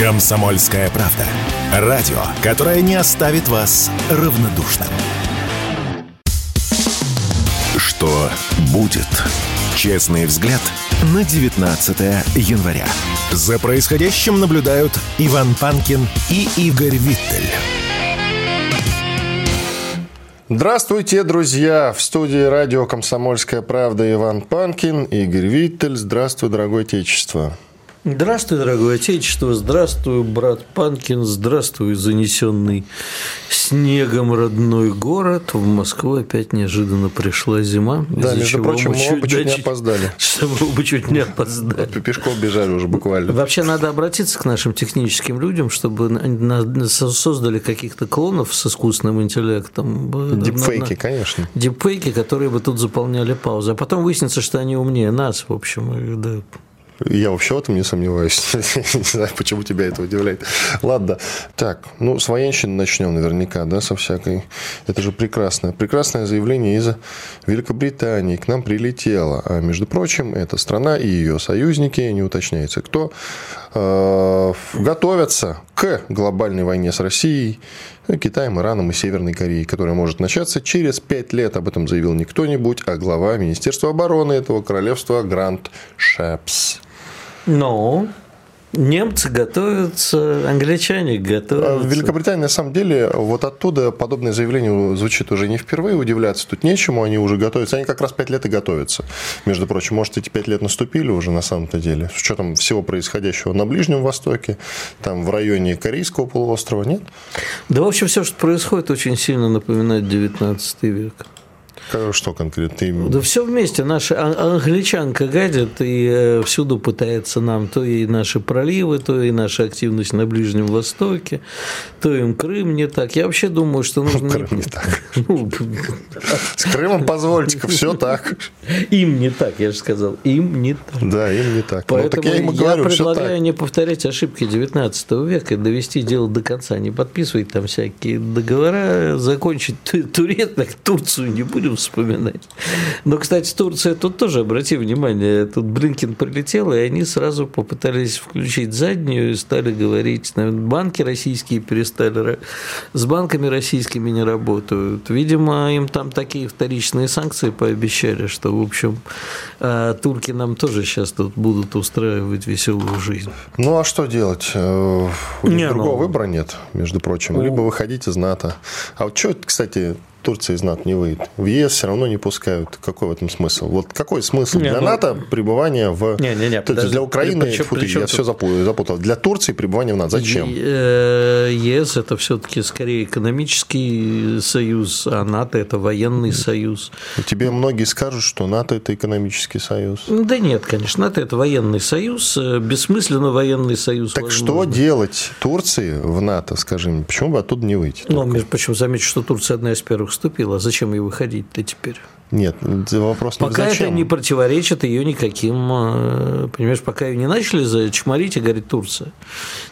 Комсомольская правда. Радио, которое не оставит вас равнодушным. Что будет? Честный взгляд на 19 января. За происходящим наблюдают Иван Панкин и Игорь Виттель. Здравствуйте, друзья! В студии радио «Комсомольская правда» Иван Панкин, Игорь Виттель. Здравствуй, дорогое отечество! Здравствуй, дорогое отечество, здравствуй, брат Панкин, здравствуй, занесенный снегом родной город. В Москву опять неожиданно пришла зима. Да, между прочим, мы чуть, чуть не опоздали. Чтобы мы чуть не опоздали. Пешком бежали уже буквально. Вообще надо обратиться к нашим техническим людям, чтобы создали каких-то клонов с искусственным интеллектом. Дипфейки, конечно. Дипфейки, которые бы тут заполняли паузы. А потом выяснится, что они умнее нас, в общем. Да. Я вообще в этом не сомневаюсь. не знаю, почему тебя это удивляет. Ладно. Так, ну, с военщины начнем наверняка, да, со всякой. Это же прекрасное. Прекрасное заявление из Великобритании. К нам прилетело. А, между прочим, эта страна и ее союзники, не уточняется кто, э, готовятся к глобальной войне с Россией, Китаем, Ираном и Северной Кореей, которая может начаться через пять лет. Об этом заявил не кто-нибудь, а глава Министерства обороны этого королевства Грант Шепс. Но Немцы готовятся, англичане готовятся. В Великобритании, на самом деле, вот оттуда подобное заявление звучит уже не впервые, удивляться тут нечему, они уже готовятся. Они как раз пять лет и готовятся. Между прочим, может, эти пять лет наступили уже на самом-то деле, с учетом всего происходящего на Ближнем Востоке, там в районе Корейского полуострова, нет? Да, в общем, все, что происходит, очень сильно напоминает 19 век. Что конкретно? Да все вместе. Наша англичанка гадит и э, всюду пытается нам то и наши проливы, то и наша активность на Ближнем Востоке, то им Крым не так. Я вообще думаю, что нужно... Крым не так. Ну, С Крымом позвольте-ка, все так. Им не так, я же сказал. Им не так. Да, им не так. Ну, Поэтому я, предлагаю не повторять ошибки 19 века и довести дело до конца. Не подписывать там всякие договора, закончить Турецк, Турцию не будем вспоминать. Но, кстати, Турция тут тоже, обрати внимание, тут Блинкин прилетел, и они сразу попытались включить заднюю и стали говорить, наверное, банки российские перестали, с банками российскими не работают. Видимо, им там такие вторичные санкции пообещали, что, в общем, а, турки нам тоже сейчас тут будут устраивать веселую жизнь. Ну, а что делать? Э, у них не, другого ну... выбора нет, между прочим. Либо выходить из НАТО. А вот что, кстати, Турция из НАТО не выйдет. В ЕС все равно не пускают. Какой в этом смысл? Вот какой смысл не, для ну... НАТО пребывания в... Не, не, не, подожди, для Украины, причем, фу, причем я тут... все запутал. Для Турции пребывание в НАТО. Зачем? Э, ЕС – это все-таки скорее экономический союз, а НАТО – это военный союз. Тебе многие скажут, что НАТО – это экономический союз. Да нет, конечно. НАТО – это военный союз, э, бессмысленно военный союз. Так возможно. что делать Турции в НАТО, скажи мне? Почему бы оттуда не выйти? Ну, между прочим, замечу, что Турция одна из первых вступила. Зачем ей выходить-то теперь? Нет, вопрос не Пока зачем. это не противоречит ее никаким, э, понимаешь, пока ее не начали зачморить и говорит Турция.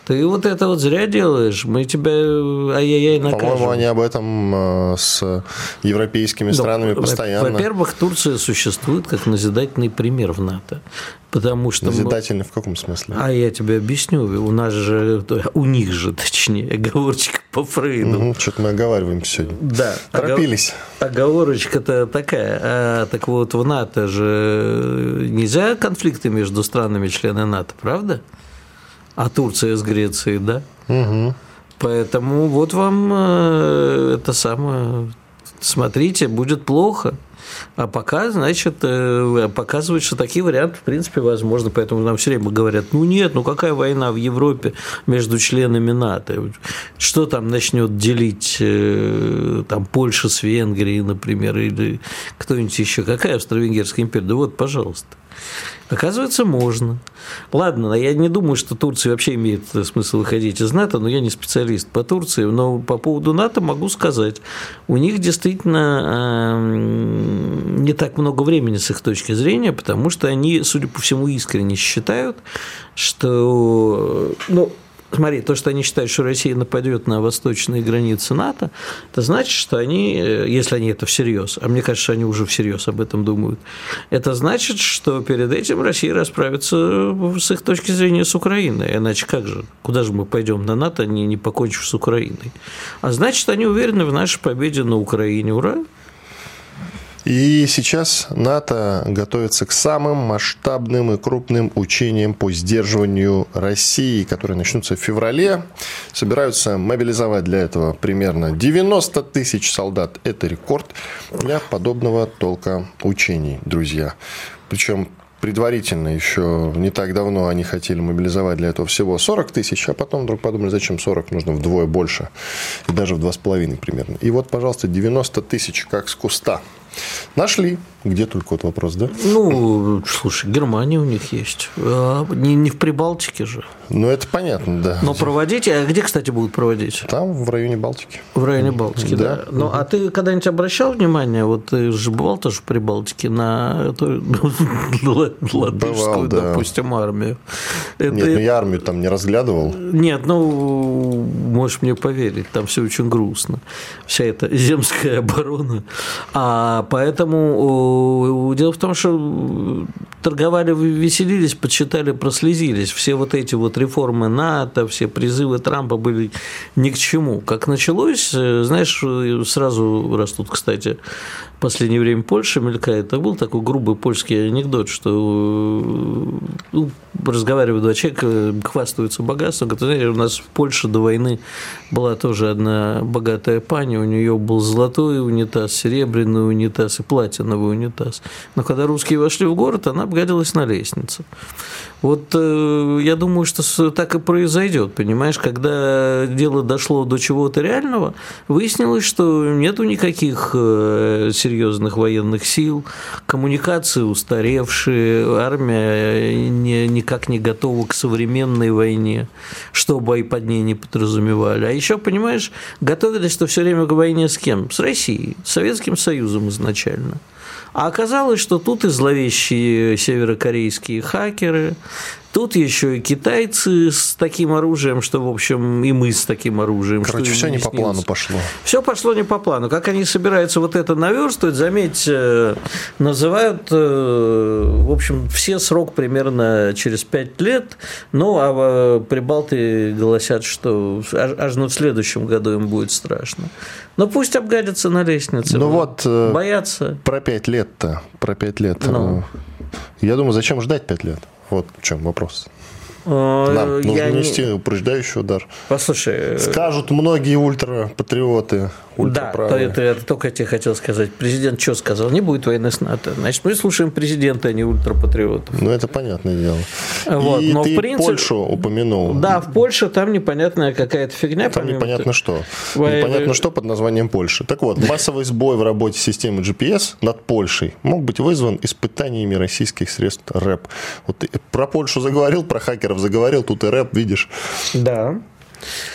Ты вот это вот зря делаешь, мы тебя ай-яй-яй накажем. По-моему, они об этом э, с европейскими странами да, постоянно. Во-первых, Турция существует как назидательный пример в НАТО. Потому что Назидательно мы... в каком смысле? А я тебе объясню. У нас же, у них же, точнее, оговорочка по Фрейду. Угу, что-то мы оговариваемся сегодня. Да. Торопились. Оговорочка-то такая. А, так вот, в НАТО же нельзя конфликты между странами-членами НАТО, правда? А Турция с Грецией, да? Угу. Поэтому вот вам э, это самое. Смотрите, будет плохо. А пока, значит, э, показывают, что такие варианты, в принципе, возможны. Поэтому нам все время говорят, ну нет, ну какая война в Европе между членами НАТО? Что там начнет делить э, там, Польша с Венгрией, например, или кто-нибудь еще? Какая Австро-Венгерская империя? Да вот, пожалуйста. Оказывается, можно. Ладно, я не думаю, что Турция вообще имеет смысл выходить из НАТО, но я не специалист по Турции, но по поводу НАТО могу сказать, у них действительно эм, не так много времени с их точки зрения, потому что они, судя по всему, искренне считают, что ну, смотри, то, что они считают, что Россия нападет на восточные границы НАТО, это значит, что они, э, если они это всерьез, а мне кажется, они уже всерьез об этом думают, это значит, что перед этим Россия расправится с их точки зрения с Украиной. Иначе как же? Куда же мы пойдем на НАТО, не, не покончив с Украиной? А значит, они уверены в нашей победе на Украине. Ура! И сейчас НАТО готовится к самым масштабным и крупным учениям по сдерживанию России, которые начнутся в феврале. Собираются мобилизовать для этого примерно 90 тысяч солдат. Это рекорд для подобного толка учений, друзья. Причем предварительно еще не так давно они хотели мобилизовать для этого всего 40 тысяч, а потом вдруг подумали, зачем 40, нужно вдвое больше, и даже в два с половиной примерно. И вот, пожалуйста, 90 тысяч как с куста. Нашли. Где только вот вопрос, да? Ну, слушай, Германия у них есть. А, не, не в Прибалтике же. Ну, это понятно, да. Но проводить, а где, кстати, будут проводить? Там, в районе Балтики. В районе Балтики, да. да. Ну, угу. а ты когда-нибудь обращал внимание, вот ты же бывал тоже в Прибалтике, на эту латышскую, допустим, армию? Нет, ну я армию там не разглядывал. Нет, ну, можешь мне поверить, там все очень грустно. Вся эта земская оборона. А поэтому дело в том, что торговали, веселились, подсчитали, прослезились. Все вот эти вот реформы НАТО, все призывы Трампа были ни к чему. Как началось, э, знаешь, сразу растут, кстати, в последнее время Польша мелькает. Это был такой грубый польский анекдот, что э, ну, разговаривают два человека, хвастаются богатством. Говорят, знаете, у нас в Польше до войны была тоже одна богатая пани, у нее был золотой унитаз, серебряный унитаз и платиновый унитаз. Но когда русские вошли в город, она обгадилась на лестнице. Вот э, я думаю, что так и произойдет, понимаешь, когда дело дошло до чего-то реального, выяснилось, что нету никаких э, серьезных военных сил, коммуникации устаревшие, армия не, никак не готова к современной войне, что бои под ней не подразумевали. А еще, понимаешь, готовились, что все время к войне с кем? С Россией, с Советским Союзом изначально. А оказалось, что тут и зловещие северокорейские хакеры, Тут еще и китайцы с таким оружием, что, в общем, и мы с таким оружием. Короче, все не по плану пошло. Все пошло не по плану. Как они собираются вот это наверстывать, заметьте, э, называют, э, в общем, все срок примерно через пять лет. Ну, а э, прибалты голосят, что аж, аж в следующем году им будет страшно. Но пусть обгадятся на лестнице. Ну вот, боятся. Про пять лет-то, про пять лет. Ну. Я думаю, зачем ждать пять лет? Вот в чем вопрос. Э, Нам нужно я нести не... упреждающий удар. Послушай. Э, Скажут многие ультрапатриоты, да, то это, это только я тебе хотел сказать. Президент что сказал? Не будет войны с НАТО. Значит, мы слушаем президента, а не ультрапатриотов. Ну, это понятное дело. Вот. И Но ты в принципе, Польшу упомянул. Да, в Польше там непонятная какая-то фигня. Там непонятно что. Вы... Непонятно что под названием Польши. Так вот, массовый сбой в работе системы GPS над Польшей мог быть вызван испытаниями российских средств РЭП. Вот про Польшу заговорил, про хакеров заговорил, тут и РЭП, видишь. Да.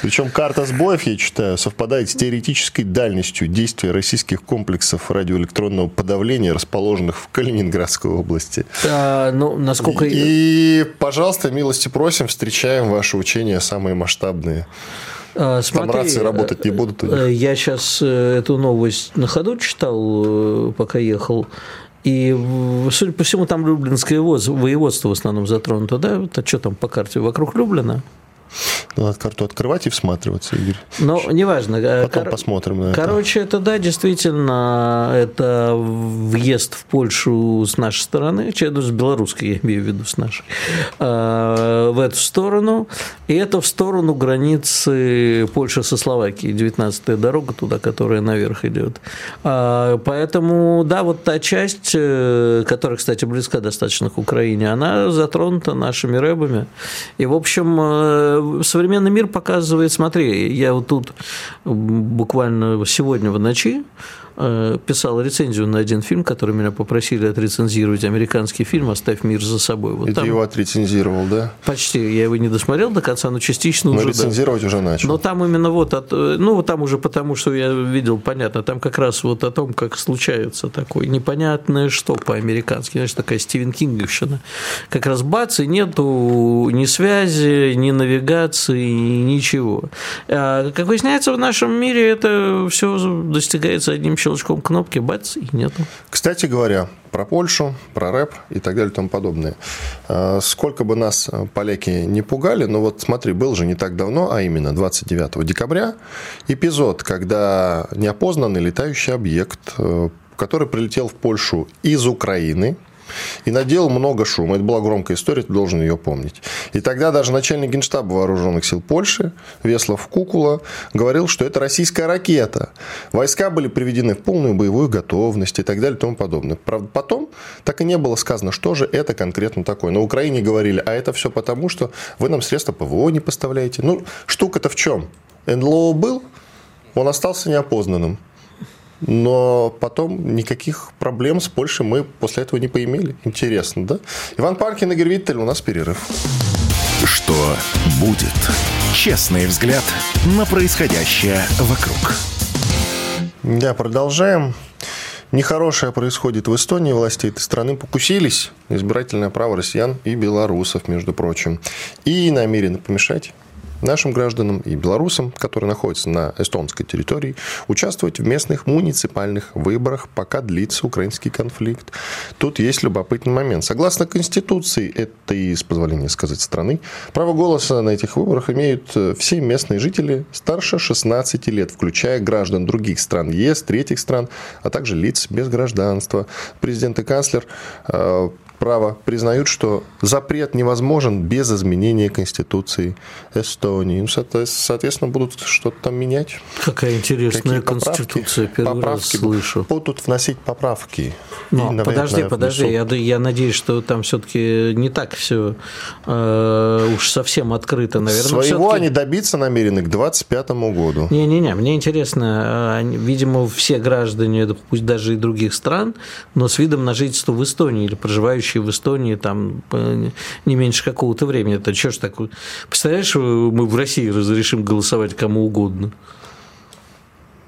Причем карта сбоев, я читаю, совпадает с теоретической дальностью действия российских комплексов радиоэлектронного подавления, расположенных в Калининградской области. А, ну, насколько... И, пожалуйста, милости просим, встречаем ваши учения самые масштабные. А, смотри, Там рации работать не будут. Э, я сейчас э, эту новость на ходу читал, э, пока ехал. И, судя по всему, там Люблинское воеводство в основном затронуто, да? Это что там по карте? Вокруг Люблина? Надо карту открывать и всматриваться, Игорь. Ну, неважно. Потом Кор... посмотрим на это. Короче, это, да, действительно, это въезд в Польшу с нашей стороны, с белорусской, я имею в виду, с нашей, а, в эту сторону. И это в сторону границы Польши со Словакией, 19-я дорога туда, которая наверх идет. А, поэтому, да, вот та часть, э, которая, кстати, близка достаточно к Украине, она затронута нашими рэбами. И, в общем, э, современный мир показывает, смотри, я вот тут буквально сегодня в ночи писал рецензию на один фильм, который меня попросили отрецензировать, американский фильм «Оставь мир за собой». Вот И там... ты его отрецензировал, да? Почти. Я его не досмотрел до конца, но частично но уже... Но рецензировать да. уже начал. Но там именно вот, от... ну, вот там уже потому, что я видел, понятно, там как раз вот о том, как случается такое непонятное что по-американски, знаешь, такая Стивен Кинговщина. Как раз бац, и нету ни связи, ни навигации, ничего. А, как выясняется, в нашем мире это все достигается одним щелчком кнопки, бац, и нету. Кстати говоря, про Польшу, про рэп и так далее и тому подобное. А, сколько бы нас поляки не пугали, но вот смотри, был же не так давно, а именно 29 декабря, эпизод, когда неопознанный летающий объект, э, который прилетел в Польшу из Украины, и наделал много шума. Это была громкая история, ты должен ее помнить. И тогда даже начальник генштаба вооруженных сил Польши, Веслав Кукула, говорил, что это российская ракета. Войска были приведены в полную боевую готовность и так далее и тому подобное. Правда, потом так и не было сказано, что же это конкретно такое. На Украине говорили, а это все потому, что вы нам средства ПВО не поставляете. Ну, штука-то в чем? НЛО был, он остался неопознанным. Но потом никаких проблем с Польшей мы после этого не поимели. Интересно, да? Иван Панкин, Игорь Виттель, у нас перерыв. Что будет? Честный взгляд на происходящее вокруг. Да, продолжаем. Нехорошее происходит в Эстонии. Власти этой страны покусились избирательное право россиян и белорусов, между прочим, и намерены помешать нашим гражданам и белорусам, которые находятся на эстонской территории, участвовать в местных муниципальных выборах, пока длится украинский конфликт. Тут есть любопытный момент. Согласно Конституции этой, с позволения сказать, страны, право голоса на этих выборах имеют э, все местные жители старше 16 лет, включая граждан других стран ЕС, третьих стран, а также лиц без гражданства. Президент и канцлер право признают, что запрет невозможен без изменения Конституции Эстонии. Ну, соответственно, будут что-то там менять. Какая интересная Какие Конституция, поправки, первый поправки раз слышу. Будут вносить поправки. Но, и, наверное, подожди, подожди, я, я надеюсь, что там все-таки не так все э, уж совсем открыто, наверное. Своего они добиться намерены к 2025 году. Не-не-не, мне интересно, э, видимо, все граждане, пусть даже и других стран, но с видом на жительство в Эстонии или проживающие живущие в Эстонии там не меньше какого-то времени. Это что ж такое? Представляешь, мы в России разрешим голосовать кому угодно.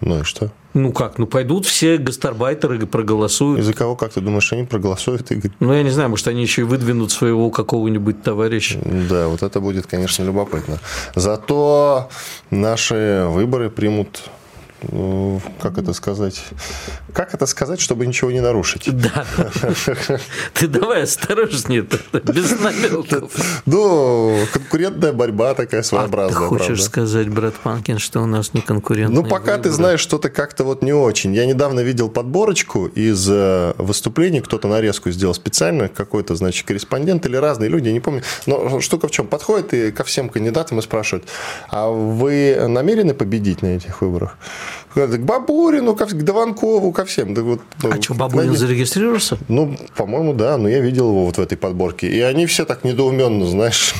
Ну и что? Ну как, ну пойдут все гастарбайтеры и проголосуют. Из-за кого, как ты думаешь, они проголосуют, Игорь? Ну, я не знаю, может, они еще и выдвинут своего какого-нибудь товарища. Да, вот это будет, конечно, любопытно. Зато наши выборы примут как это сказать? Как это сказать, чтобы ничего не нарушить? Да. Ты давай осторожнее, без намеков. Ну, конкурентная борьба такая своеобразная. А ты хочешь сказать, брат Панкин, что у нас не конкурентная Ну, пока ты знаешь, что-то как-то вот не очень. Я недавно видел подборочку из э, выступлений, кто-то нарезку сделал специально, какой-то, значит, корреспондент или разные люди, не помню. Но штука в чем? Подходит и ко всем кандидатам и спрашивают, а вы намерены победить на этих выборах? К Бабурину, к Дованкову, ко всем. Да вот, ну, а что, Бабурин найди... зарегистрировался? Ну, по-моему, да, но я видел его вот в этой подборке. И они все так недоуменно, знаешь.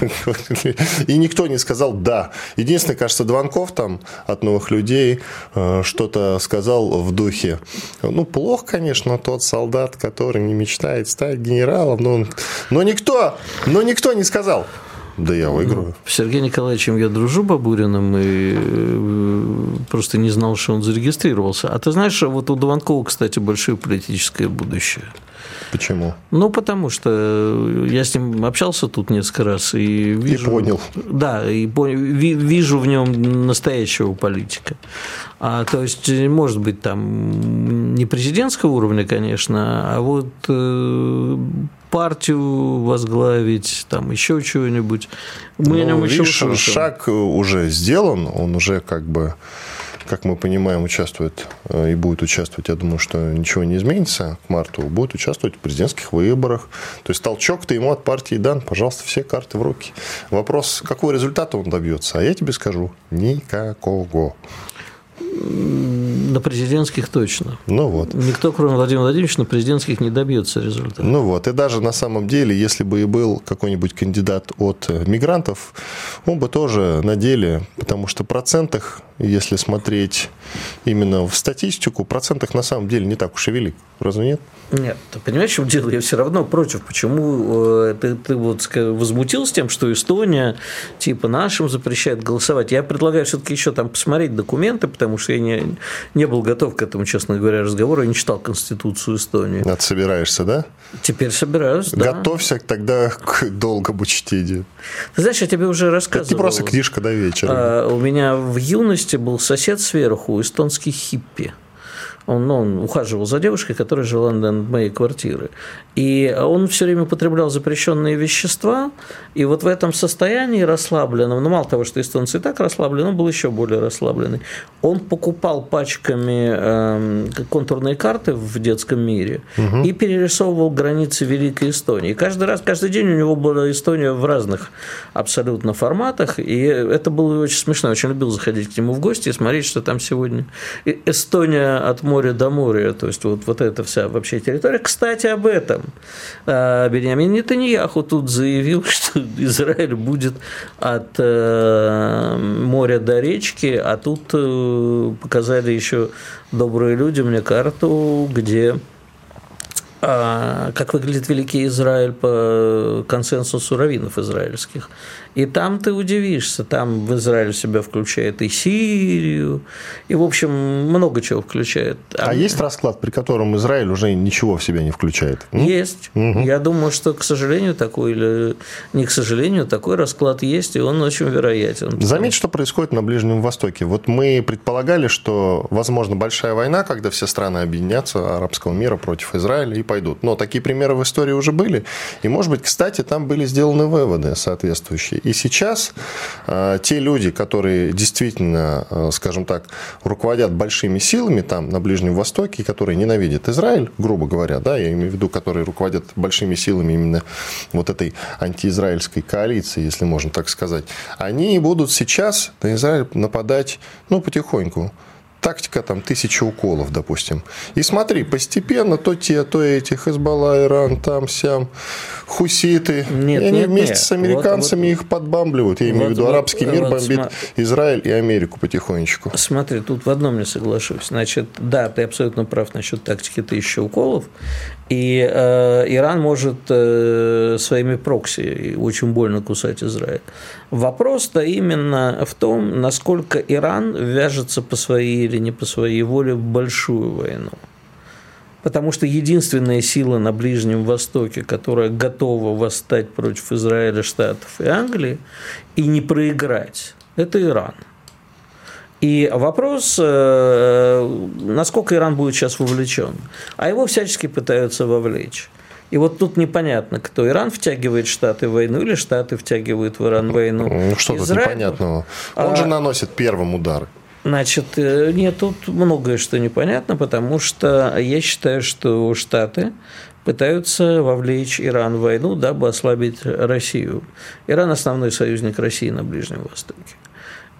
И никто не сказал «да». Единственное, кажется, Дованков там от новых людей э, что-то сказал в духе. Ну, плохо, конечно, тот солдат, который не мечтает стать генералом, но, но никто, но никто не сказал. Да я выиграю. Ну, Сергеем Николаевичем я дружу Бабуриным и э, просто не знал, что он зарегистрировался. А ты знаешь, вот у Дованкова, кстати, большое политическое будущее. Почему? Ну, потому что я с ним общался тут несколько раз и вижу... И понял. Да, и понял, вижу в нем настоящего политика. А, то есть, может быть, там не президентского уровня, конечно, а вот э, партию возглавить, там еще чего-нибудь. Мы ну, о нем видишь, еще шаг уже сделан, он уже как бы как мы понимаем, участвует э, и будет участвовать, я думаю, что ничего не изменится к марту, будет участвовать в президентских выборах. То есть толчок-то ему от партии дан, пожалуйста, все карты в руки. Вопрос, какого результата он добьется? А я тебе скажу, никакого. На президентских точно. Ну вот. Никто, кроме Владимира Владимировича, на президентских не добьется результата. Ну вот. И даже на самом деле, если бы и был какой-нибудь кандидат от мигрантов, он бы тоже на деле, потому что в процентах, если смотреть именно в статистику, в процентах на самом деле не так уж и велик. Разве нет? Нет, ты понимаешь, в чем дело? Я все равно против. Почему э, ты, ты вот возмутился тем, что Эстония типа нашим запрещает голосовать? Я предлагаю все-таки еще там посмотреть документы, потому что что я не, не был готов к этому, честно говоря, разговору. Я не читал Конституцию Эстонии. А ты собираешься, да? Теперь собираюсь, да. Готовься тогда к долгому чтению. Ты знаешь, я тебе уже рассказывал. Это не просто книжка до вечера. А, у меня в юности был сосед сверху, эстонский хиппи. Он, ну, он ухаживал за девушкой, которая жила на моей квартире. И он все время употреблял запрещенные вещества, и вот в этом состоянии расслабленном, ну, мало того, что эстонцы и так расслаблены, он был еще более расслабленный. Он покупал пачками э, контурные карты в детском мире угу. и перерисовывал границы Великой Эстонии. И каждый раз, каждый день у него была Эстония в разных абсолютно форматах, и это было очень смешно. Я очень любил заходить к нему в гости и смотреть, что там сегодня Эстония от моря моря до моря, то есть вот, вот эта вся вообще территория. Кстати, об этом. А, Бениамин Нетаньяху тут заявил, что Израиль будет от э, моря до речки, а тут э, показали еще добрые люди мне карту, где а, как выглядит Великий Израиль по консенсусу раввинов израильских. И там ты удивишься, там в Израиль себя включает и Сирию, и, в общем, много чего включает. А, а есть расклад, при котором Израиль уже ничего в себя не включает? Есть. Угу. Я думаю, что, к сожалению, такой, или не к сожалению, такой расклад есть, и он очень вероятен. Заметь, что происходит на Ближнем Востоке. Вот мы предполагали, что, возможно, большая война, когда все страны объединятся арабского мира против Израиля и пойдут. Но такие примеры в истории уже были. И, может быть, кстати, там были сделаны выводы соответствующие. И сейчас э, те люди, которые действительно, э, скажем так, руководят большими силами там на Ближнем Востоке, которые ненавидят Израиль, грубо говоря, да, я имею в виду, которые руководят большими силами именно вот этой антиизраильской коалиции, если можно так сказать, они будут сейчас на Израиль нападать, ну, потихоньку тактика там тысячи уколов, допустим. И смотри, постепенно то те, то эти, Хезбалла, Иран, там, сям, хуситы. Нет, и они нет, вместе нет. с американцами вот, их подбамбливают. Я имею вот, в виду, арабский вот, мир вот, бомбит см... Израиль и Америку потихонечку. Смотри, тут в одном не соглашусь. Значит, да, ты абсолютно прав насчет тактики тысячи уколов. И э, Иран может э, своими прокси очень больно кусать Израиль. Вопрос-то именно в том, насколько Иран вяжется по своей или не по своей воле в большую войну. Потому что единственная сила на Ближнем Востоке, которая готова восстать против Израиля, Штатов и Англии и не проиграть, это Иран. И вопрос, э, насколько Иран будет сейчас вовлечен. А его всячески пытаются вовлечь. И вот тут непонятно, кто Иран втягивает Штаты в войну или Штаты втягивают в Иран войну. Ну, что тут непонятного? Он а, же наносит первым удар. Значит, э, нет, тут многое что непонятно, потому что я считаю, что Штаты пытаются вовлечь Иран в войну, дабы ослабить Россию. Иран – основной союзник России на Ближнем Востоке.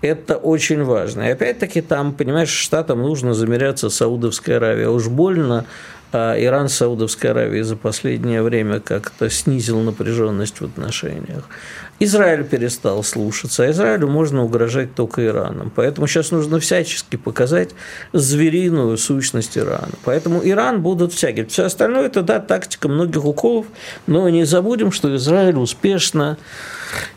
Это очень важно. И опять-таки там, понимаешь, штатам нужно замеряться Саудовской Аравией. Уж больно а Иран с Саудовской Аравией за последнее время как-то снизил напряженность в отношениях. Израиль перестал слушаться, а Израилю можно угрожать только Ираном. Поэтому сейчас нужно всячески показать звериную сущность Ирана. Поэтому Иран будут втягивать. Все остальное – это, да, тактика многих уколов, но не забудем, что Израиль успешно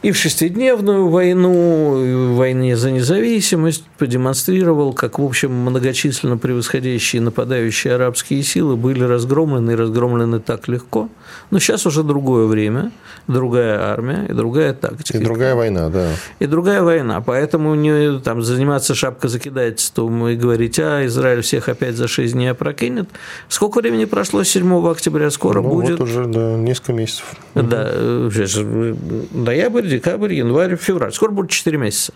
и в шестидневную войну, и в войне за независимость продемонстрировал, как, в общем, многочисленно превосходящие нападающие арабские силы были разгромлены и разгромлены так легко. Но сейчас уже другое время, другая армия и другая тактика. И другая война, да. И другая война. Поэтому не там, заниматься шапкозакидательством и говорить, а Израиль всех опять за шесть дней опрокинет. Сколько времени прошло с 7 октября? Скоро ну, будет. Вот уже да, несколько месяцев. Да, ноябрь, декабрь, январь, февраль. Скоро будет 4 месяца.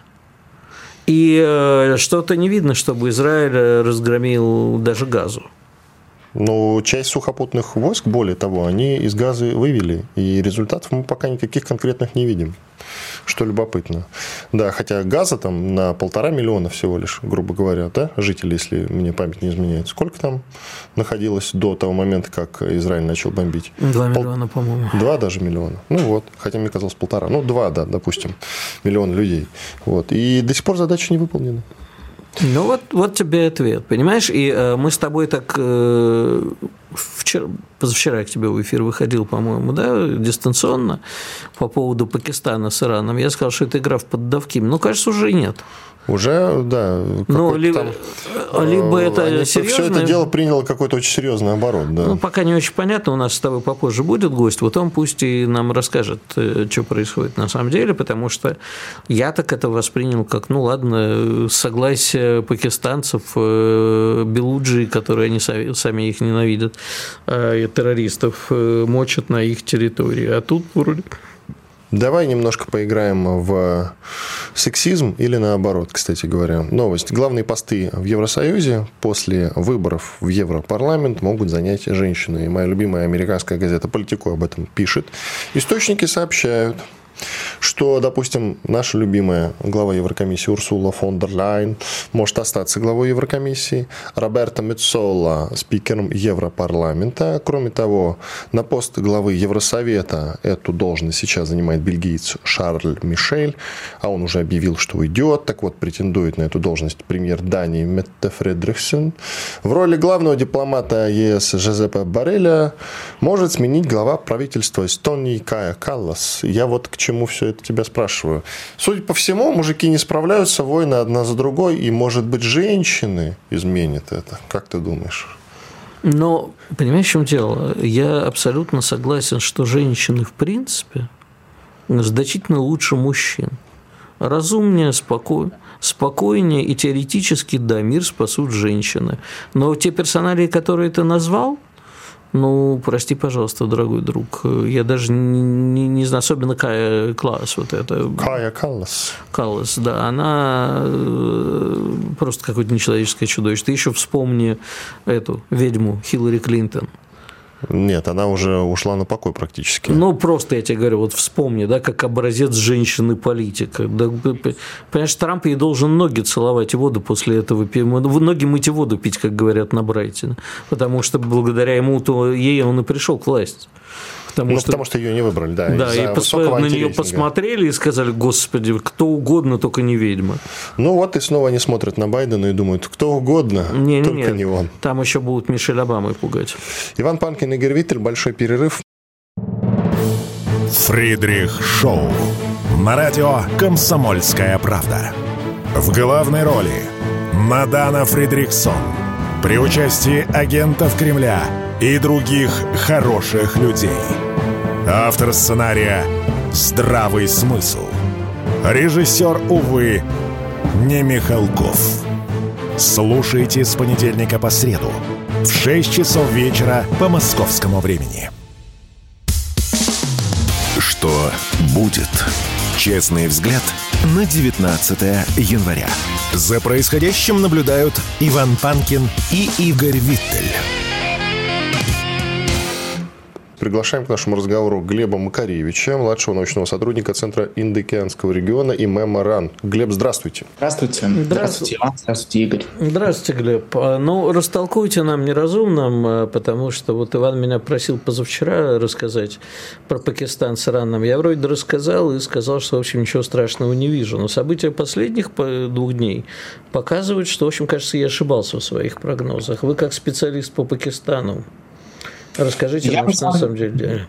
И э, что-то не видно, чтобы Израиль разгромил даже газу. Но часть сухопутных войск, более того, они из газа вывели, и результатов мы пока никаких конкретных не видим, что любопытно. Да, хотя газа там на полтора миллиона всего лишь, грубо говоря, да, жителей, если мне память не изменяет. Сколько там находилось до того момента, как Израиль начал бомбить? Два Пол... миллиона, по-моему. Два даже миллиона. Ну вот, хотя мне казалось полтора. Ну, два, да, допустим, миллион людей. Вот. И до сих пор задача не выполнена. Ну вот, вот тебе ответ, понимаешь? И э, мы с тобой так э, вчера, позавчера я к тебе в эфир выходил, по-моему, да, дистанционно по поводу Пакистана с Ираном. Я сказал, что это игра в поддавки. Ну, кажется, уже нет. Уже, да. Ну, либо, там, либо э, это серьезно. Все это дело приняло какой-то очень серьезный оборот, да. Ну, пока не очень понятно, у нас с тобой попозже будет гость, вот он пусть и нам расскажет, э, что происходит на самом деле, потому что я так это воспринял как, ну, ладно, согласие пакистанцев, э, белуджи, которые они сами их ненавидят, террористов, мочат на их территории, а тут вроде Давай немножко поиграем в сексизм или наоборот, кстати говоря. Новость. Главные посты в Евросоюзе после выборов в Европарламент могут занять женщины. И моя любимая американская газета «Политику» об этом пишет. Источники сообщают, что, допустим, наша любимая глава Еврокомиссии Урсула фон дер Лайн может остаться главой Еврокомиссии, Роберта Мецола спикером Европарламента. Кроме того, на пост главы Евросовета эту должность сейчас занимает бельгиец Шарль Мишель, а он уже объявил, что уйдет. Так вот, претендует на эту должность премьер Дании Метте Фредриксен. В роли главного дипломата ЕС Жозепа Борреля может сменить глава правительства Эстонии Кая Каллас. Я вот к чему все это тебя спрашиваю. Судя по всему, мужики не справляются, войны одна за другой, и, может быть, женщины изменят это. Как ты думаешь? Но, понимаешь, в чем дело? Я абсолютно согласен, что женщины, в принципе, значительно лучше мужчин. Разумнее, спокойнее спокойнее и теоретически, да, мир спасут женщины. Но те персонали, которые ты назвал – ну, прости, пожалуйста, дорогой друг. Я даже не, не, знаю, особенно Кая Класс, вот это. Кая Каллас. Каллас, да. Она э, просто какое-то нечеловеческое чудовище. Ты еще вспомни эту ведьму Хиллари Клинтон. Нет, она уже ушла на покой практически. Ну, просто я тебе говорю, вот вспомни, да, как образец женщины-политика. Да, понимаешь, Трамп ей должен ноги целовать и воду после этого. Ноги мыть и воду пить, как говорят на Брайтоне. Потому что благодаря ему, то ей он и пришел к власти. Потому, ну, что, потому что ее не выбрали, да. Да, и пос... на нее посмотрели и сказали, господи, кто угодно, только не ведьма. Ну вот и снова они смотрят на Байдена и думают, кто угодно, не, только не, не он. Там еще будут Мишель Обамой пугать. Иван Панкин, Игорь Виттель, большой перерыв. Фридрих Шоу. На радио «Комсомольская правда». В главной роли Мадана Фридриксон. При участии агентов Кремля и других хороших людей. Автор сценария «Здравый смысл». Режиссер, увы, не Михалков. Слушайте с понедельника по среду в 6 часов вечера по московскому времени. Что будет? Честный взгляд на 19 января. За происходящим наблюдают Иван Панкин и Игорь Виттель. Приглашаем к нашему разговору Глеба Макаревича, младшего научного сотрудника Центра Индокеанского региона и Меморан. Глеб, здравствуйте. Здравствуйте. Здравствуйте, Иван. Здравствуйте, Игорь. Здравствуйте, Глеб. А, ну, растолкуйте нам неразумным, а, потому что вот Иван меня просил позавчера рассказать про Пакистан с Ираном. Я вроде рассказал и сказал, что, в общем, ничего страшного не вижу. Но события последних двух дней показывают, что, в общем, кажется, я ошибался в своих прогнозах. Вы как специалист по Пакистану, Расскажите я нам, что на самом деле.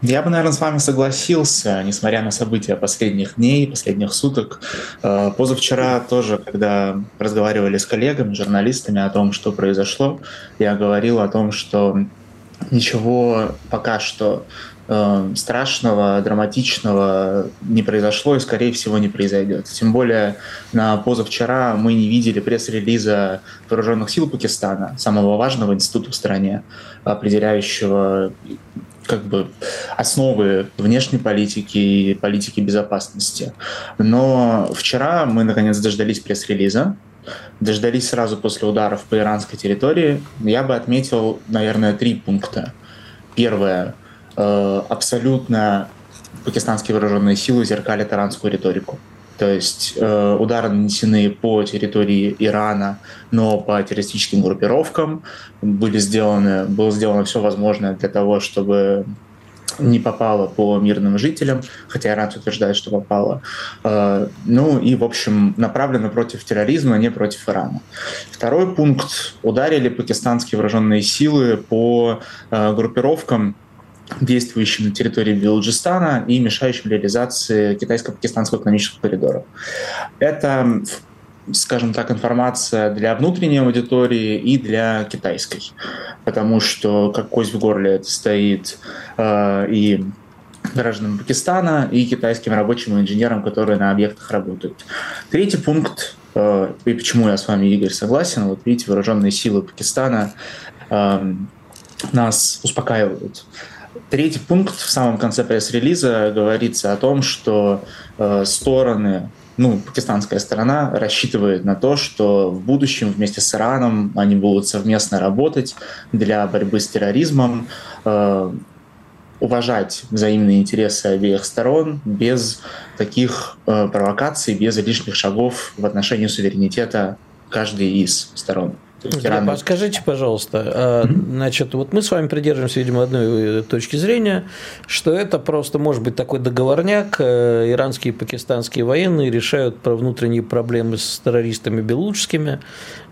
Я бы, наверное, с вами согласился, несмотря на события последних дней, последних суток. Э, позавчера тоже, когда разговаривали с коллегами, журналистами о том, что произошло, я говорил о том, что ничего пока что э, страшного, драматичного не произошло и, скорее всего, не произойдет. Тем более на позавчера мы не видели пресс-релиза вооруженных сил Пакистана, самого важного института в стране, определяющего как бы основы внешней политики и политики безопасности. Но вчера мы наконец дождались пресс-релиза, дождались сразу после ударов по иранской территории. Я бы отметил, наверное, три пункта. Первое абсолютно пакистанские вооруженные силы зеркалят иранскую риторику. То есть э, удары нанесены по территории Ирана, но по террористическим группировкам были сделаны, было сделано все возможное для того, чтобы не попало по мирным жителям, хотя Иран утверждает, что попало. Э, ну и, в общем, направлено против терроризма, а не против Ирана. Второй пункт. Ударили пакистанские вооруженные силы по э, группировкам, действующим на территории Белуджистана и мешающим реализации китайско-пакистанского экономического коридора. Это скажем так, информация для внутренней аудитории и для китайской. Потому что как кость в горле это стоит э, и гражданам Пакистана, и китайским рабочим и инженерам, которые на объектах работают. Третий пункт, э, и почему я с вами, Игорь, согласен, вот видите, вооруженные силы Пакистана э, нас успокаивают. Третий пункт в самом конце пресс-релиза говорится о том, что э, стороны ну, пакистанская сторона рассчитывает на то, что в будущем вместе с Ираном они будут совместно работать для борьбы с терроризмом, э, уважать взаимные интересы обеих сторон без таких э, провокаций, без лишних шагов в отношении суверенитета каждой из сторон. Иран... Скажите, пожалуйста, а, значит, вот мы с вами придерживаемся, видимо, одной э, точки зрения, что это просто может быть такой договорняк, э, иранские и пакистанские военные решают про внутренние проблемы с террористами белуджскими,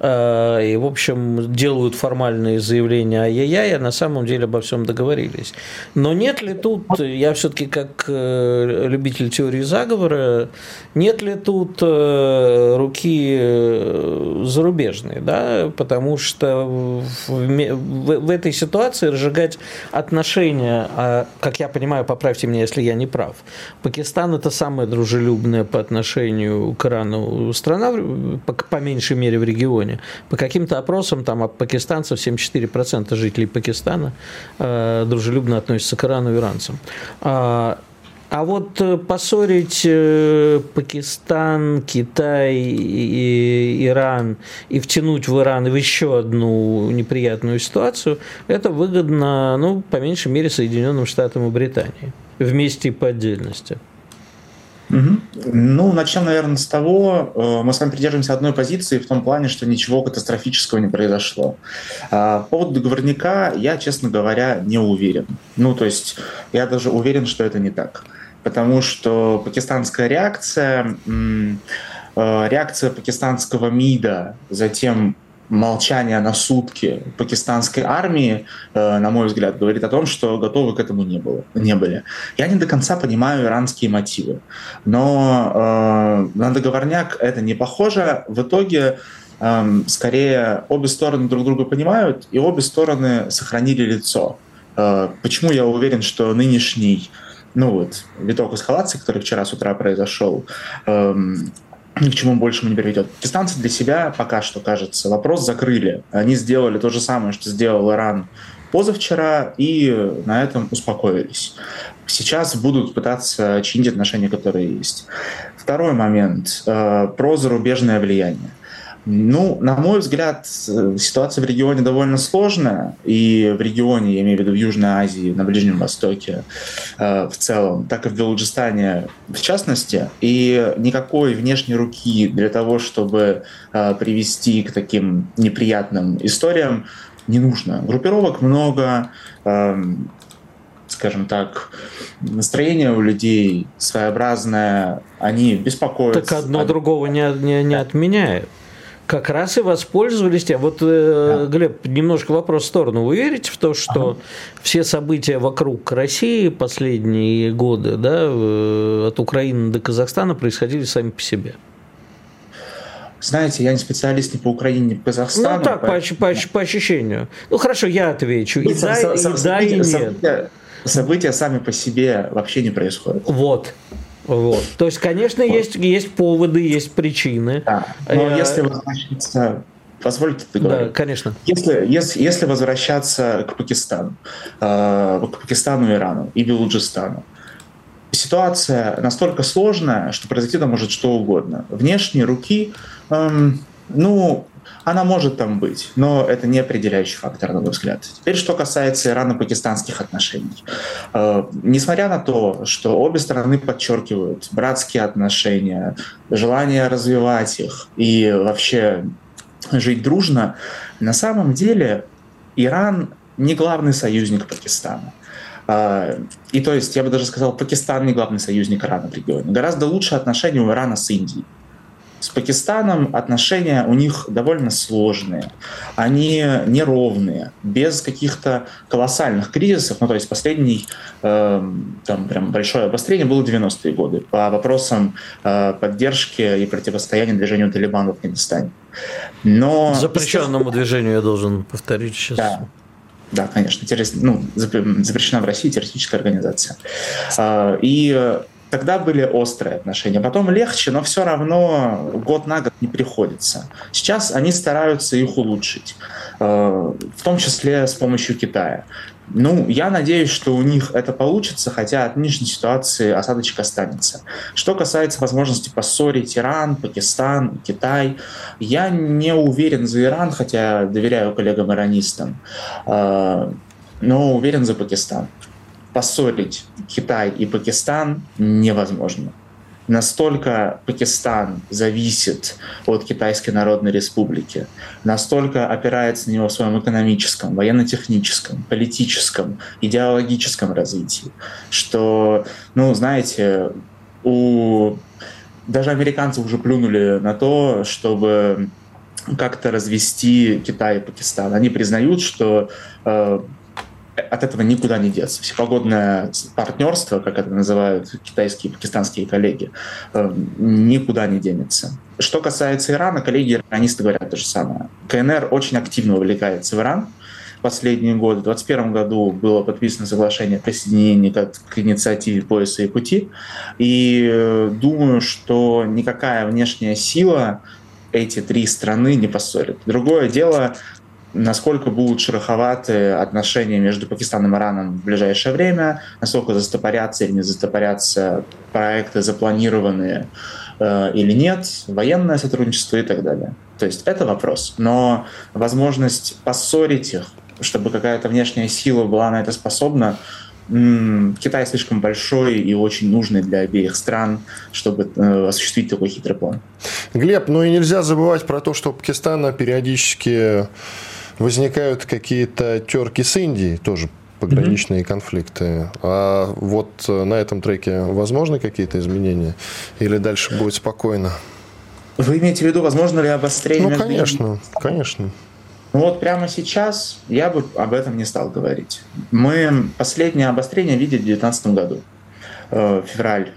а, и, в общем, делают формальные заявления ай-яй-яй, а на самом деле обо всем договорились. Но нет ли тут, я все-таки как э, любитель теории заговора, нет ли тут руки зарубежные, да, потому что в, в, в этой ситуации разжигать отношения, а, как я понимаю, поправьте меня, если я не прав, Пакистан это самая дружелюбная по отношению к Ирану страна, по, по меньшей мере в регионе. По каким-то опросам там от пакистанцев 74% жителей Пакистана э, дружелюбно относятся к Ирану и иранцам. А, а вот э, поссорить э, Пакистан, Китай, и Иран и втянуть в Иран в еще одну неприятную ситуацию, это выгодно, ну, по меньшей мере, Соединенным Штатам и Британии. Вместе и по отдельности. Угу. Ну, начнем, наверное, с того, э, мы с вами придерживаемся одной позиции в том плане, что ничего катастрофического не произошло. А, по поводу договорника я, честно говоря, не уверен. Ну, то есть я даже уверен, что это не так потому что пакистанская реакция, э, реакция пакистанского МИДа, затем молчание на сутки пакистанской армии, э, на мой взгляд, говорит о том, что готовы к этому не, было, не были. Я не до конца понимаю иранские мотивы, но э, на договорняк это не похоже. В итоге э, скорее обе стороны друг друга понимают, и обе стороны сохранили лицо. Э, почему я уверен, что нынешний ну вот, виток эскалации, который вчера с утра произошел, эм, ни к чему большему не приведет. Пакистанцы для себя пока что, кажется, вопрос закрыли. Они сделали то же самое, что сделал Иран позавчера, и на этом успокоились. Сейчас будут пытаться чинить отношения, которые есть. Второй момент э, про зарубежное влияние. Ну, на мой взгляд, ситуация в регионе довольно сложная. И в регионе, я имею в виду в Южной Азии, на Ближнем Востоке э, в целом, так и в Белуджистане в частности. И никакой внешней руки для того, чтобы э, привести к таким неприятным историям, не нужно. Группировок много, э, скажем так, настроение у людей своеобразное, они беспокоятся. Так одно другого не, не, не отменяет как раз и воспользовались. А вот, э, да. Глеб, немножко вопрос в сторону. Вы верите в то, что ага. все события вокруг России последние годы, да, э, от Украины до Казахстана происходили сами по себе? Знаете, я не специалист ни по Украине, ни по Казахстану. Ну так, поэтому... по, по, по ощущению. Ну хорошо, я отвечу. И, да, и, да, и нет. События, события сами по себе вообще не происходят. Вот. Вот. То есть, конечно, вот. есть, есть поводы, есть причины. Да. Но э, если возвращаться Позвольте договорить. Да, конечно. Если, если, если возвращаться к Пакистану, э, к Пакистану, Ирану и Белуджистану, ситуация настолько сложная, что произойти там может что угодно. Внешние руки, эм, ну, она может там быть, но это не определяющий фактор, на мой взгляд. Теперь, что касается ирано-пакистанских отношений. Э, несмотря на то, что обе стороны подчеркивают братские отношения, желание развивать их и вообще жить дружно, на самом деле Иран не главный союзник Пакистана. А, и то есть, я бы даже сказал, Пакистан не главный союзник Ирана в регионе. Гораздо лучше отношения у Ирана с Индией. С Пакистаном отношения у них довольно сложные, они неровные, без каких-то колоссальных кризисов. Ну, то есть последний, э, там прям большое обострение было 90-е годы по вопросам э, поддержки и противостояния движению Талибана в Афганистане. Но... Запрещенному движению я должен повторить сейчас. Да. Да, конечно, террорист, ну, запрещена в России террористическая организация. А, и Тогда были острые отношения. Потом легче, но все равно год на год не приходится. Сейчас они стараются их улучшить, э, в том числе с помощью Китая. Ну, я надеюсь, что у них это получится, хотя от нынешней ситуации осадочек останется. Что касается возможности поссорить Иран, Пакистан, Китай, я не уверен за Иран, хотя доверяю коллегам-иранистам, э, но уверен за Пакистан поссорить Китай и Пакистан невозможно. Настолько Пакистан зависит от Китайской Народной Республики, настолько опирается на него в своем экономическом, военно-техническом, политическом, идеологическом развитии, что, ну, знаете, у даже американцы уже плюнули на то, чтобы как-то развести Китай и Пакистан. Они признают, что э, от этого никуда не деться. Всепогодное партнерство, как это называют китайские и пакистанские коллеги, э, никуда не денется. Что касается Ирана, коллеги-иранисты говорят то же самое. КНР очень активно увлекается в Иран последние годы. В 2021 году было подписано соглашение о присоединении к, к инициативе пояса и пути. И э, думаю, что никакая внешняя сила эти три страны не поссорит. Другое дело, насколько будут шероховаты отношения между Пакистаном и Ираном в ближайшее время, насколько застопорятся или не застопорятся проекты запланированные э, или нет, военное сотрудничество и так далее. То есть это вопрос. Но возможность поссорить их, чтобы какая-то внешняя сила была на это способна, Китай слишком большой и очень нужный для обеих стран, чтобы э, осуществить такой хитрый план. Глеб, ну и нельзя забывать про то, что Пакистан периодически возникают какие-то терки с Индией, тоже пограничные mm-hmm. конфликты. А вот э, на этом треке возможны какие-то изменения? Или дальше будет спокойно? Вы имеете в виду, возможно ли обострение? Ну, конечно, конечно. Ну вот прямо сейчас я бы об этом не стал говорить. Мы последнее обострение видели в 2019 году, э, февраль,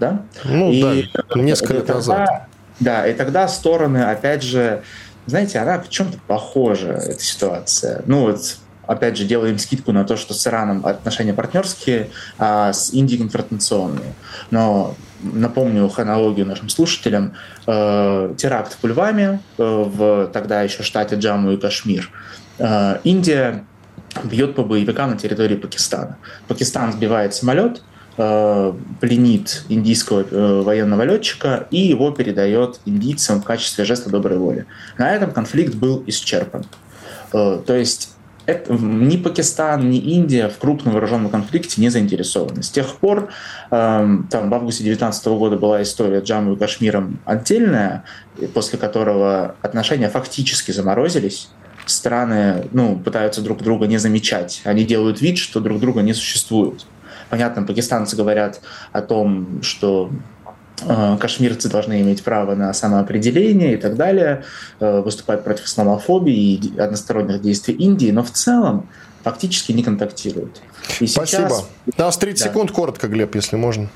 да? Ну и да, несколько лет назад. Да, и тогда стороны, опять же, знаете, она в чем-то похожа, эта ситуация. Ну вот, опять же, делаем скидку на то, что с Ираном отношения партнерские, а с Индией конфронтационные. Но напомню хронологию нашим слушателям. Э, теракт в Пульваме, э, в тогда еще штате Джамму и Кашмир. Э, Индия бьет по боевикам на территории Пакистана. Пакистан сбивает самолет – пленит индийского э, военного летчика и его передает индийцам в качестве жеста доброй воли. На этом конфликт был исчерпан. Э, то есть это, ни Пакистан, ни Индия в крупном вооруженном конфликте не заинтересованы. С тех пор, там, в августе 2019 года была история Джамму и Кашмиром отдельная, после которого отношения фактически заморозились. Страны ну, пытаются друг друга не замечать. Они делают вид, что друг друга не существует. Понятно, пакистанцы говорят о том, что э, кашмирцы должны иметь право на самоопределение и так далее, э, выступают против исламофобии и односторонних действий Индии, но в целом фактически не контактируют. И Спасибо. Сейчас... У нас 30 да. секунд, коротко, Глеб, если можно.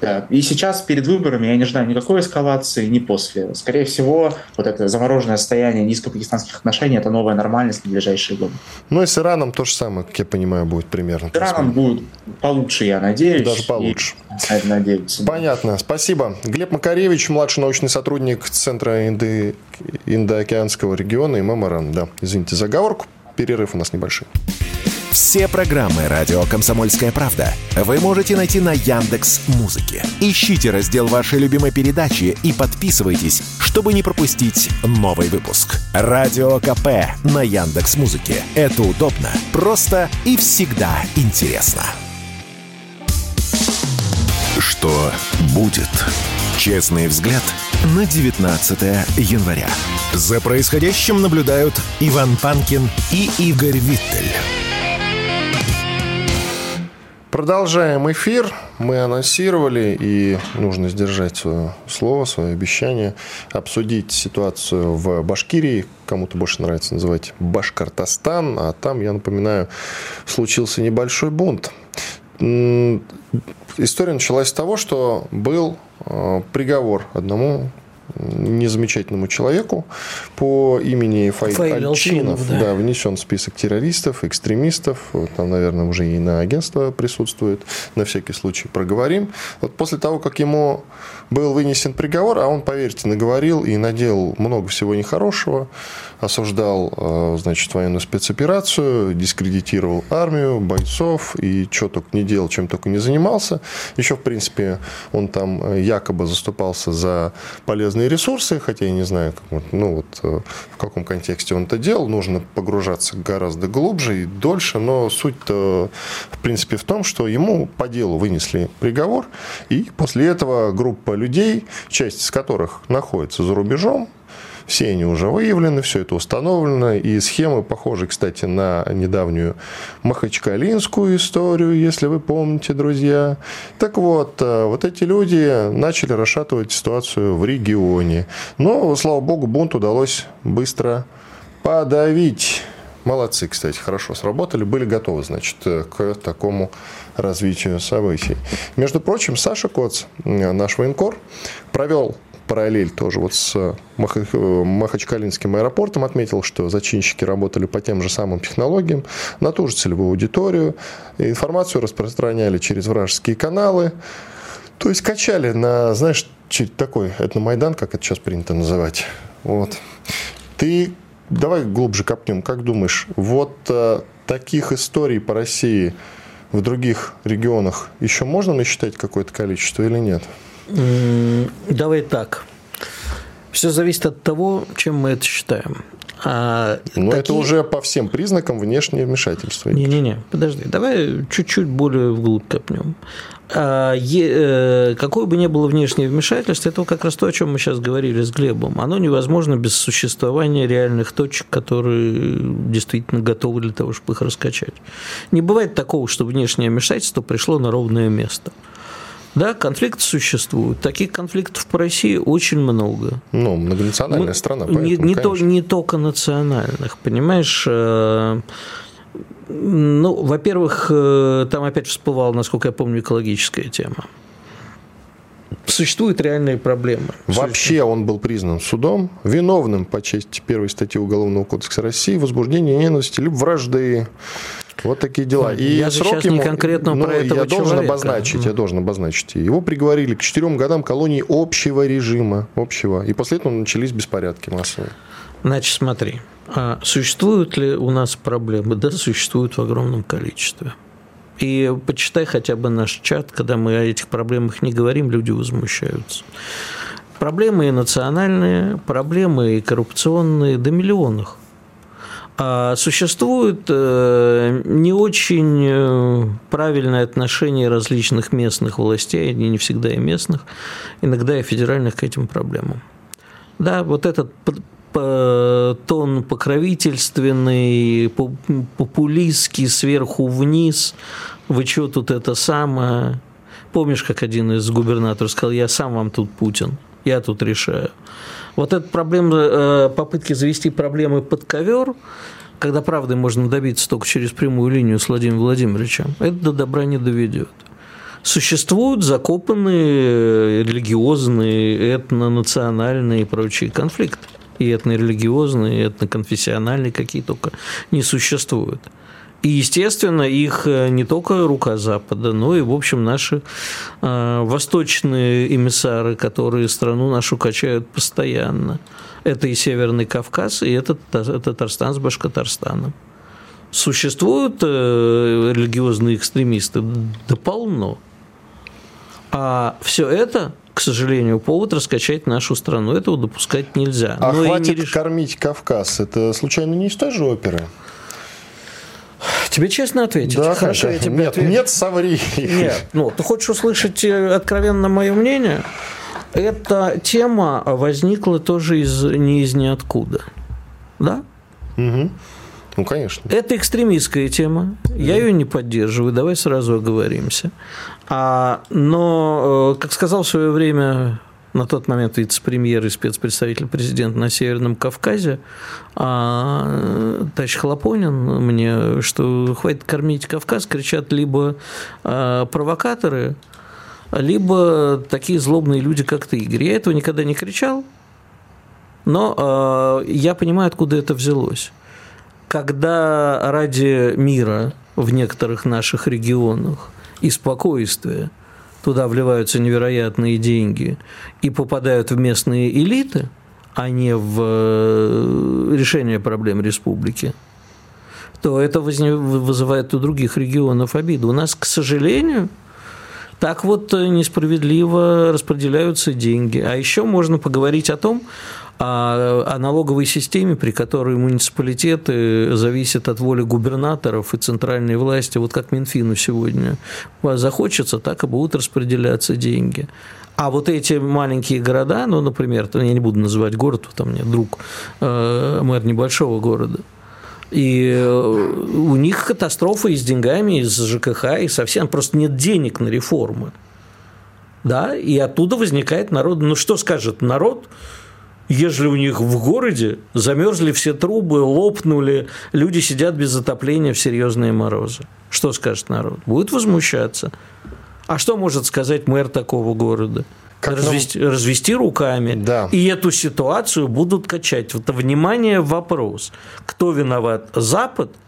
Да. И сейчас перед выборами я не ожидаю никакой эскалации, ни после. Скорее всего, вот это замороженное состояние низко-пакистанских отношений – это новая нормальность на ближайшие годы. Ну и с Ираном то же самое, как я понимаю, будет примерно. С Ираном будет получше, я надеюсь. Даже получше. И, надеюсь. Понятно. Спасибо. Глеб Макаревич, младший научный сотрудник Центра Инды... Индоокеанского региона и Меморан. Да, извините за оговорку. Перерыв у нас небольшой. Все программы радио Комсомольская правда вы можете найти на Яндекс Музыке. Ищите раздел вашей любимой передачи и подписывайтесь, чтобы не пропустить новый выпуск. Радио КП на Яндекс Музыке. Это удобно, просто и всегда интересно. Что будет? Честный взгляд на 19 января. За происходящим наблюдают Иван Панкин и Игорь Виттель. Продолжаем эфир. Мы анонсировали, и нужно сдержать свое слово, свое обещание, обсудить ситуацию в Башкирии. Кому-то больше нравится называть Башкортостан, а там, я напоминаю, случился небольшой бунт. История началась с того, что был э, приговор одному незамечательному человеку по имени Фаиль, Фаиль Алчинов, да. да, внесен в список террористов, экстремистов. Там, наверное, уже и на агентство присутствует. На всякий случай проговорим. Вот после того, как ему был вынесен приговор, а он, поверьте, наговорил и наделал много всего нехорошего, осуждал, э, значит, военную спецоперацию, дискредитировал армию, бойцов и что только не делал, чем только не занимался. Еще, в принципе, он там э, якобы заступался за полезные ресурсы, хотя я не знаю, как, ну, вот, э, в каком контексте он это делал. Нужно погружаться гораздо глубже и дольше, но суть-то, в принципе, в том, что ему по делу вынесли приговор, и после этого группа людей, часть из которых находится за рубежом, все они уже выявлены, все это установлено. И схемы похожи, кстати, на недавнюю махачкалинскую историю, если вы помните, друзья. Так вот, э, вот эти люди начали расшатывать ситуацию в регионе. Но, слава богу, бунт удалось быстро подавить. Молодцы, кстати, хорошо сработали, были готовы, значит, к такому развитию событий. Между прочим, Саша Коц, наш военкор, провел параллель тоже вот с Махачкалинским аэропортом отметил, что зачинщики работали по тем же самым технологиям, на ту же целевую аудиторию, информацию распространяли через вражеские каналы, то есть качали на, знаешь, такой этномайдан, как это сейчас принято называть. Вот. Ты давай глубже копнем. Как думаешь, вот а, таких историй по России в других регионах еще можно насчитать какое-то количество или нет? Давай так. Все зависит от того, чем мы это считаем. А Но такие... это уже по всем признакам внешнее вмешательство. Не-не-не, подожди, давай чуть-чуть более вглубь копнем. А, е, э, какое бы ни было внешнее вмешательство, это как раз то, о чем мы сейчас говорили с Глебом. Оно невозможно без существования реальных точек, которые действительно готовы для того, чтобы их раскачать. Не бывает такого, что внешнее вмешательство пришло на ровное место. Да, конфликты существуют. Таких конфликтов по России очень много. Ну, многонациональная Мы, страна, поэтому, не, не, то, не только национальных, понимаешь? Э, ну, во-первых, э, там опять всплывала, насколько я помню, экологическая тема. Существуют реальные проблемы. Вообще он был признан судом виновным по части первой статьи Уголовного кодекса России возбуждение ненависти либо вражды вот такие дела. И я срок ему, не конкретно ну, про этого я должен обозначить, я должен обозначить. Его приговорили к четырем годам колонии общего режима, общего. И после этого начались беспорядки массовые. Значит, смотри, а существуют ли у нас проблемы? Да, существуют в огромном количестве. И почитай хотя бы наш чат, когда мы о этих проблемах не говорим, люди возмущаются. Проблемы и национальные, проблемы и коррупционные до миллионов. А существует э, не очень э, правильное отношение различных местных властей, они не всегда и местных, иногда и федеральных к этим проблемам. Да, вот этот тон покровительственный, популистский сверху вниз, вы что тут это самое? Помнишь, как один из губернаторов сказал, я сам вам тут Путин, я тут решаю. Вот эта проблема, э, попытки завести проблемы под ковер, когда правды можно добиться только через прямую линию с Владимиром Владимировичем, это до добра не доведет. Существуют закопанные религиозные, этнонациональные и прочие конфликты. И этнорелигиозные, и этноконфессиональные, какие только не существуют. И, естественно, их э, не только рука Запада, но и, в общем, наши э, восточные эмиссары, которые страну нашу качают постоянно. Это и Северный Кавказ, и это Татарстан с Башкортостаном. Существуют э, религиозные экстремисты? Да полно. А все это к сожалению, повод раскачать нашу страну. Этого допускать нельзя. А Но хватит не реш... кормить Кавказ. Это случайно не из той же оперы? Тебе честно ответить? Да, хорошо, я тебе Нет, отвечу. нет, соври. Нет, ну, ты хочешь услышать э, откровенно мое мнение? Эта тема возникла тоже из, не из ниоткуда. Да? Угу. Ну, конечно. Это экстремистская тема. Я ее не поддерживаю. Давай сразу оговоримся. А, но, э, как сказал в свое время на тот момент вице-премьер и спецпредставитель президента на Северном Кавказе, а, товарищ Хлопонин мне, что хватит кормить Кавказ, кричат либо а, провокаторы, либо такие злобные люди, как ты, Игорь. Я этого никогда не кричал, но а, я понимаю, откуда это взялось. Когда ради мира в некоторых наших регионах и спокойствия туда вливаются невероятные деньги и попадают в местные элиты, а не в э, решение проблем республики, то это вызывает у других регионов обиду. У нас, к сожалению, так вот несправедливо распределяются деньги. А еще можно поговорить о том, о, о налоговой системе, при которой муниципалитеты зависят от воли губернаторов и центральной власти, вот как Минфину сегодня захочется, так и будут распределяться деньги. А вот эти маленькие города, ну, например, я не буду называть город, там меня друг, э, мэр небольшого города, и э, у них катастрофа и с деньгами, и с ЖКХ, и совсем просто нет денег на реформы. Да, и оттуда возникает народ. Ну, что скажет народ? Ежели у них в городе замерзли все трубы, лопнули, люди сидят без отопления в серьезные морозы. Что скажет народ? Будет возмущаться. А что может сказать мэр такого города? Как развести, нам... развести руками. Да. И эту ситуацию будут качать. Вот внимание, вопрос. Кто виноват? Запад –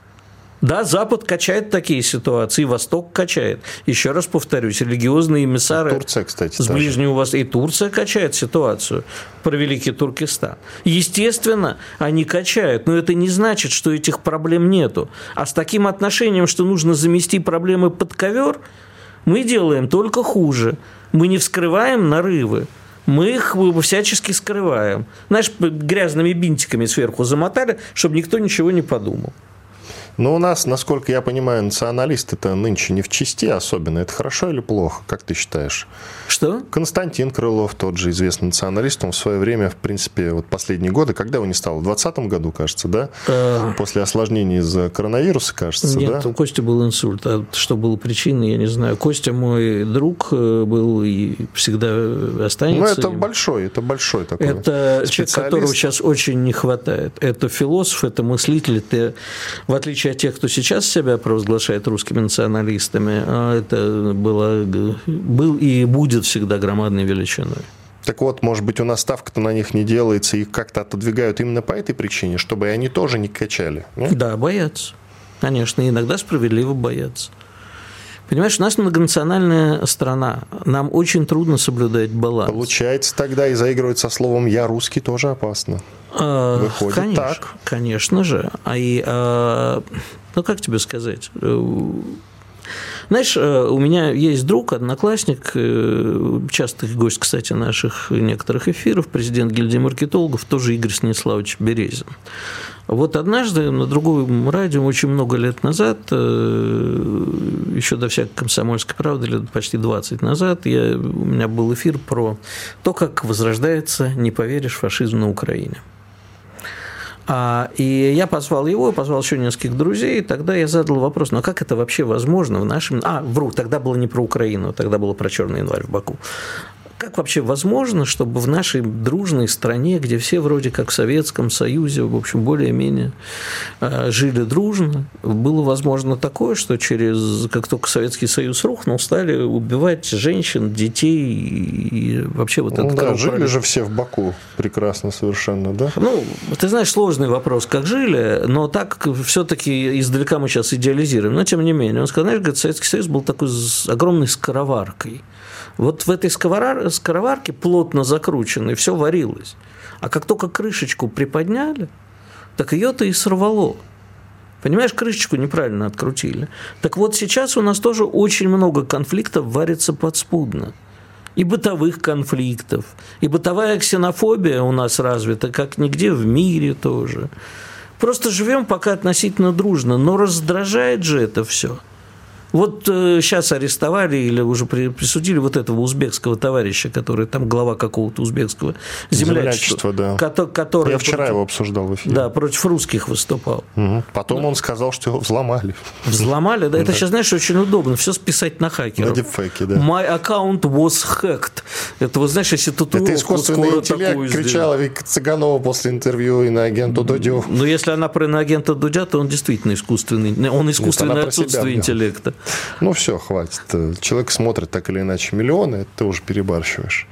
да, Запад качает такие ситуации, Восток качает. Еще раз повторюсь, религиозные эмиссары... Турция, кстати, С Ближнего Востока. И Турция качает ситуацию про Великий Туркестан. Естественно, они качают, но это не значит, что этих проблем нету. А с таким отношением, что нужно замести проблемы под ковер, мы делаем только хуже. Мы не вскрываем нарывы мы их всячески скрываем. Знаешь, грязными бинтиками сверху замотали, чтобы никто ничего не подумал. Но у нас, насколько я понимаю, националисты-то нынче не в чести особенно. Это хорошо или плохо, как ты считаешь? Что? Константин Крылов, тот же известный националист, он в свое время, в принципе, вот последние годы, когда его не стало? В 2020 году, кажется, да? А... После осложнений из-за коронавируса, кажется, Нет, да? У Кости был инсульт. А что было причиной, я не знаю. Костя мой друг э, был и всегда останется. Ну, это им. большой, это большой такой Это человек, которого сейчас очень не хватает. Это философ, это мыслитель, это, в отличие отличие от тех, кто сейчас себя провозглашает русскими националистами, а это было, был и будет всегда громадной величиной. Так вот, может быть, у нас ставка-то на них не делается, их как-то отодвигают именно по этой причине, чтобы они тоже не качали. Нет? Да, боятся. Конечно, иногда справедливо боятся. Понимаешь, у нас многонациональная страна. Нам очень трудно соблюдать баланс. Получается, тогда и заигрывать со словом «я русский» тоже опасно. А, Выходит конечно, так. Конечно же. А и, а, ну, как тебе сказать? Э, знаешь, э, у меня есть друг, одноклассник, э, частый гость, кстати, наших некоторых эфиров, президент гильдии маркетологов, тоже Игорь Станиславович Березин. Вот однажды на другом радио очень много лет назад, еще до всякой комсомольской правды, лет почти 20 назад, я, у меня был эфир про то, как возрождается, не поверишь, фашизм на Украине. А, и я позвал его, позвал еще нескольких друзей, и тогда я задал вопрос, ну а как это вообще возможно в нашем... А, вру, тогда было не про Украину, тогда было про Черный январь в Баку. Как вообще возможно, чтобы в нашей дружной стране, где все вроде как в Советском Союзе, в общем, более-менее э, жили дружно, было возможно такое, что через, как только Советский Союз рухнул, стали убивать женщин, детей и вообще вот ну, это... Да, жили же все в Баку прекрасно совершенно, да? Ну, ты знаешь, сложный вопрос, как жили, но так все-таки издалека мы сейчас идеализируем. Но тем не менее, он сказал, знаешь, говорит, Советский Союз был такой огромной скороваркой. Вот в этой скороварке плотно закрученной все варилось. А как только крышечку приподняли, так ее-то и сорвало. Понимаешь, крышечку неправильно открутили. Так вот сейчас у нас тоже очень много конфликтов варится подспудно. И бытовых конфликтов, и бытовая ксенофобия у нас развита, как нигде в мире тоже. Просто живем пока относительно дружно, но раздражает же это все – Вот э, сейчас арестовали или уже при, присудили вот этого узбекского товарища, который там глава какого-то узбекского землячества. Землячество, да. кото- который Я вчера против- его обсуждал в эфире. Да, против русских выступал. Мгм. Потом он сказал, что его взломали. Взломали, да? Это сейчас, знаешь, очень удобно. Все списать на хакеров. На дипфейке, да. My account was hacked. Это, вот знаешь, если тут Это искусственный интеллект кричала Вика Цыганова после интервью и на агенту Дудю. Но если она про иноагента Дудя, то он действительно искусственный. Он искусственное себя отсутствие интеллекта. Ну все, хватит. Человек смотрит так или иначе миллионы, это ты уже перебарщиваешь.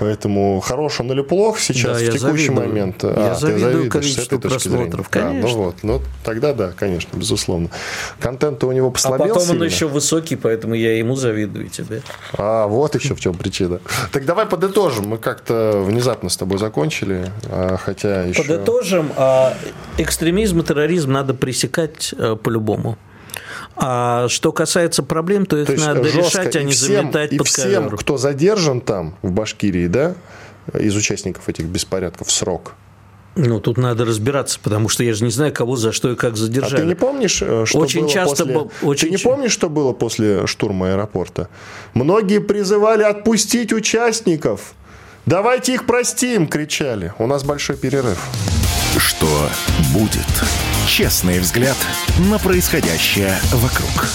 Поэтому хорош он или плох сейчас, Да, в текущий завидую. момент. Я ты завидую завидуешь с количеству этой точки просмотров, зрения. А, ну конечно. вот, ну тогда да, конечно, безусловно. Контент у него А послабел потом он сильно. еще высокий, поэтому я ему завидую тебе. А, вот еще в чем причина. Так давай подытожим. Мы как-то внезапно с тобой закончили, а, хотя еще... Подытожим, а, экстремизм и терроризм надо пресекать а, по-любому. А что касается проблем, то их То надо жестко. решать, а не всем- заметать и под всем, ковер. кто задержан там, в Башкирии, да, из участников этих беспорядков, срок. Ну, тут надо разбираться, потому что я же не знаю, кого за что и как А задержали. ты не помнишь, э, что Очень было часто после... был- очень Ты не помнишь, что было после штурма аэропорта? Многие призывали отпустить участников. Давайте их простим, кричали. У нас большой перерыв. Что будет? Честный взгляд на происходящее вокруг.